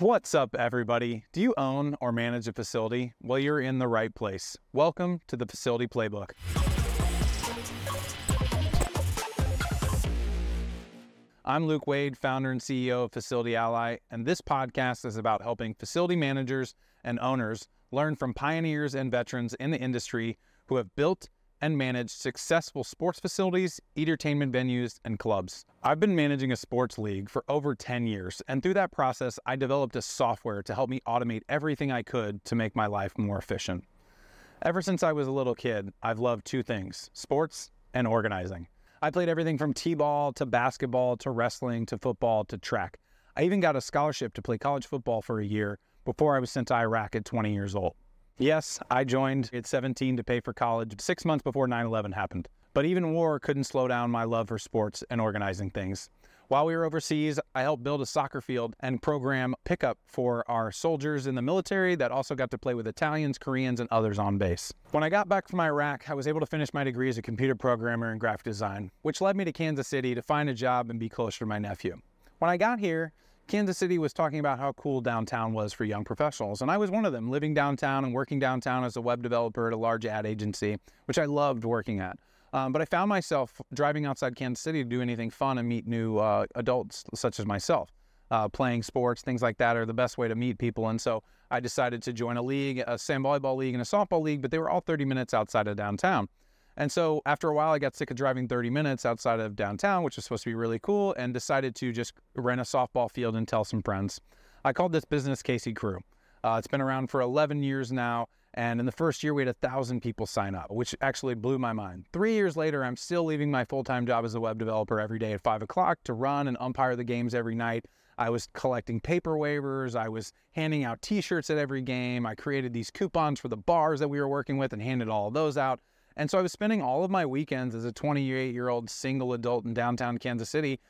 What's up, everybody? Do you own or manage a facility? Well, you're in the right place. Welcome to the Facility Playbook. I'm Luke Wade, founder and CEO of Facility Ally, and this podcast is about helping facility managers and owners learn from pioneers and veterans in the industry who have built and manage successful sports facilities, entertainment venues, and clubs. I've been managing a sports league for over 10 years, and through that process, I developed a software to help me automate everything I could to make my life more efficient. Ever since I was a little kid, I've loved two things sports and organizing. I played everything from t ball to basketball to wrestling to football to track. I even got a scholarship to play college football for a year before I was sent to Iraq at 20 years old. Yes, I joined at 17 to pay for college six months before 9 11 happened. But even war couldn't slow down my love for sports and organizing things. While we were overseas, I helped build a soccer field and program pickup for our soldiers in the military that also got to play with Italians, Koreans, and others on base. When I got back from Iraq, I was able to finish my degree as a computer programmer and graphic design, which led me to Kansas City to find a job and be closer to my nephew. When I got here, Kansas City was talking about how cool downtown was for young professionals. And I was one of them, living downtown and working downtown as a web developer at a large ad agency, which I loved working at. Um, but I found myself driving outside Kansas City to do anything fun and meet new uh, adults, such as myself. Uh, playing sports, things like that are the best way to meet people. And so I decided to join a league, a sand volleyball league and a softball league, but they were all 30 minutes outside of downtown. And so after a while, I got sick of driving 30 minutes outside of downtown, which was supposed to be really cool, and decided to just rent a softball field and tell some friends. I called this business KC Crew. Uh, it's been around for 11 years now. And in the first year, we had a thousand people sign up, which actually blew my mind. Three years later, I'm still leaving my full time job as a web developer every day at five o'clock to run and umpire the games every night. I was collecting paper waivers. I was handing out t shirts at every game. I created these coupons for the bars that we were working with and handed all those out. And so I was spending all of my weekends as a 28 year old single adult in downtown Kansas City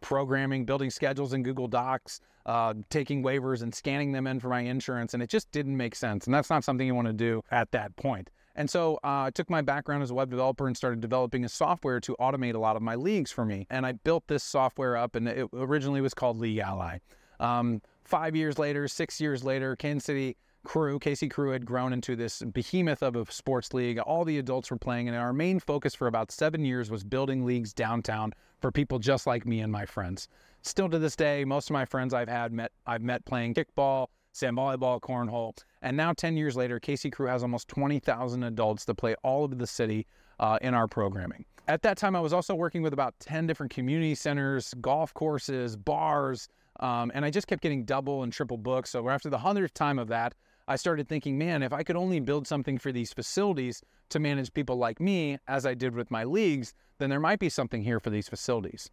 programming, building schedules in Google Docs, uh, taking waivers and scanning them in for my insurance. And it just didn't make sense. And that's not something you want to do at that point. And so uh, I took my background as a web developer and started developing a software to automate a lot of my leagues for me. And I built this software up, and it originally was called League Ally. Um, five years later, six years later, Kansas City crew, KC Crew had grown into this behemoth of a sports league. All the adults were playing, and our main focus for about seven years was building leagues downtown for people just like me and my friends. Still to this day, most of my friends I've had met I've met playing kickball, sand volleyball, cornhole, and now 10 years later, KC Crew has almost 20,000 adults that play all over the city uh, in our programming. At that time, I was also working with about 10 different community centers, golf courses, bars, um, and I just kept getting double and triple books. So after the hundredth time of that, I started thinking, man, if I could only build something for these facilities to manage people like me, as I did with my leagues, then there might be something here for these facilities.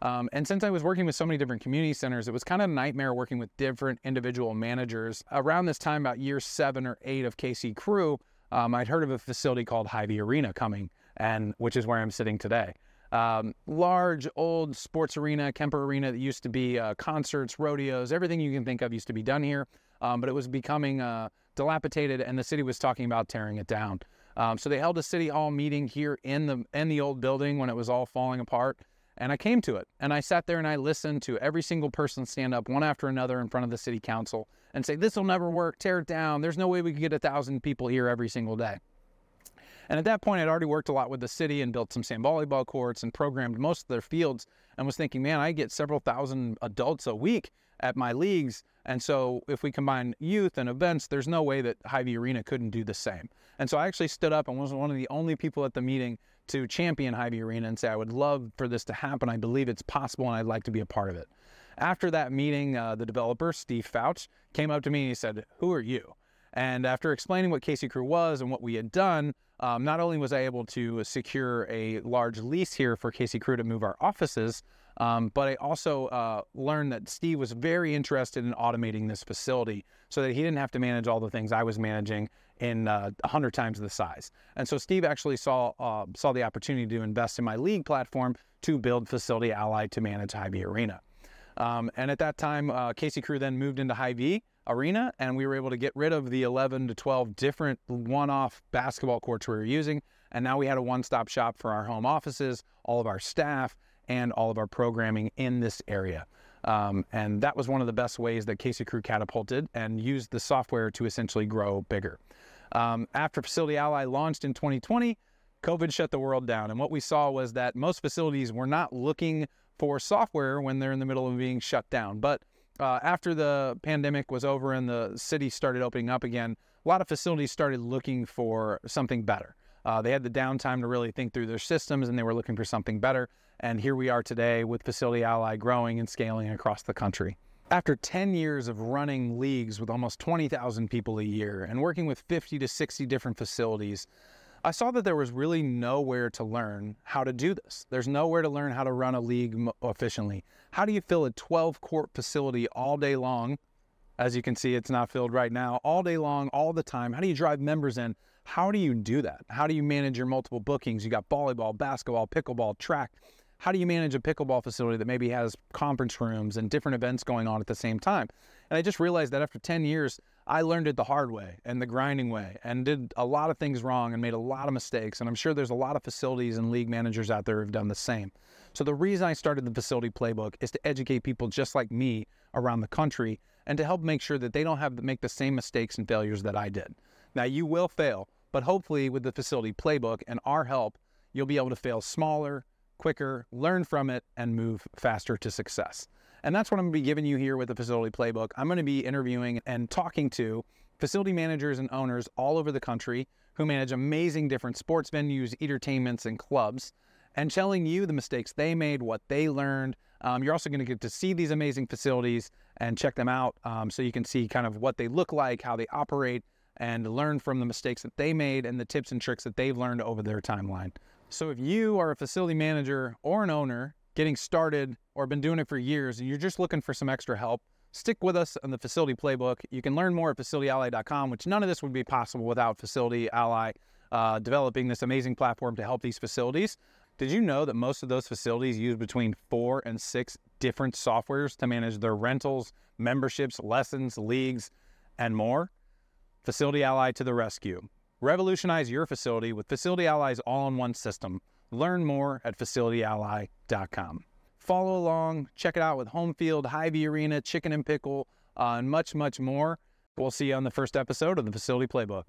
Um, and since I was working with so many different community centers, it was kind of a nightmare working with different individual managers. Around this time, about year seven or eight of KC Crew, um, I'd heard of a facility called Hy-Vee Arena coming, and which is where I'm sitting today. Um, large old sports arena, Kemper Arena that used to be uh, concerts, rodeos, everything you can think of used to be done here um, but it was becoming uh, dilapidated, and the city was talking about tearing it down. Um, so they held a city hall meeting here in the in the old building when it was all falling apart. And I came to it, and I sat there and I listened to every single person stand up one after another in front of the city council and say, "This will never work. Tear it down. There's no way we could get a thousand people here every single day." And at that point, I'd already worked a lot with the city and built some sand volleyball courts and programmed most of their fields and was thinking, man, I get several thousand adults a week at my leagues. And so if we combine youth and events, there's no way that Hy-Vee Arena couldn't do the same. And so I actually stood up and was one of the only people at the meeting to champion Hy-Vee Arena and say, I would love for this to happen. I believe it's possible and I'd like to be a part of it. After that meeting, uh, the developer, Steve Foutch, came up to me and he said, Who are you? And after explaining what KC Crew was and what we had done, um, not only was I able to secure a large lease here for KC Crew to move our offices, um, but I also uh, learned that Steve was very interested in automating this facility so that he didn't have to manage all the things I was managing in uh, 100 times the size. And so Steve actually saw uh, saw the opportunity to invest in my league platform to build Facility Ally to manage Hy-Vee Arena. Um, and at that time, uh, KC Crew then moved into Hy-Vee Arena, and we were able to get rid of the 11 to 12 different one-off basketball courts we were using. And now we had a one-stop shop for our home offices, all of our staff, and all of our programming in this area. Um, and that was one of the best ways that KC Crew catapulted and used the software to essentially grow bigger. Um, after Facility Ally launched in 2020, COVID shut the world down. And what we saw was that most facilities were not looking for software when they're in the middle of being shut down. But uh, after the pandemic was over and the city started opening up again, a lot of facilities started looking for something better. Uh, they had the downtime to really think through their systems and they were looking for something better. And here we are today with Facility Ally growing and scaling across the country. After 10 years of running leagues with almost 20,000 people a year and working with 50 to 60 different facilities, I saw that there was really nowhere to learn how to do this. There's nowhere to learn how to run a league efficiently. How do you fill a 12 court facility all day long? As you can see, it's not filled right now, all day long, all the time. How do you drive members in? How do you do that? How do you manage your multiple bookings? You got volleyball, basketball, pickleball, track. How do you manage a pickleball facility that maybe has conference rooms and different events going on at the same time? And I just realized that after 10 years, I learned it the hard way and the grinding way and did a lot of things wrong and made a lot of mistakes. And I'm sure there's a lot of facilities and league managers out there who've done the same. So the reason I started the facility playbook is to educate people just like me around the country and to help make sure that they don't have to make the same mistakes and failures that I did. Now you will fail, but hopefully with the facility playbook and our help, you'll be able to fail smaller, quicker, learn from it, and move faster to success. And that's what I'm going to be giving you here with the facility playbook. I'm going to be interviewing and talking to facility managers and owners all over the country who manage amazing different sports venues, entertainments, and clubs, and telling you the mistakes they made, what they learned. Um, you're also going to get to see these amazing facilities and check them out um, so you can see kind of what they look like, how they operate, and learn from the mistakes that they made and the tips and tricks that they've learned over their timeline. So if you are a facility manager or an owner getting started or been doing it for years and you're just looking for some extra help, stick with us on the Facility Playbook. You can learn more at facilityally.com, which none of this would be possible without Facility Ally uh, developing this amazing platform to help these facilities. Did you know that most of those facilities use between four and six different softwares to manage their rentals, memberships, lessons, leagues, and more? Facility Ally to the rescue. Revolutionize your facility with Facility Ally's all in one system. Learn more at facilityally.com. Follow along, check it out with Home Field, Hy-Vee Arena, Chicken and Pickle, uh, and much, much more. We'll see you on the first episode of the Facility Playbook.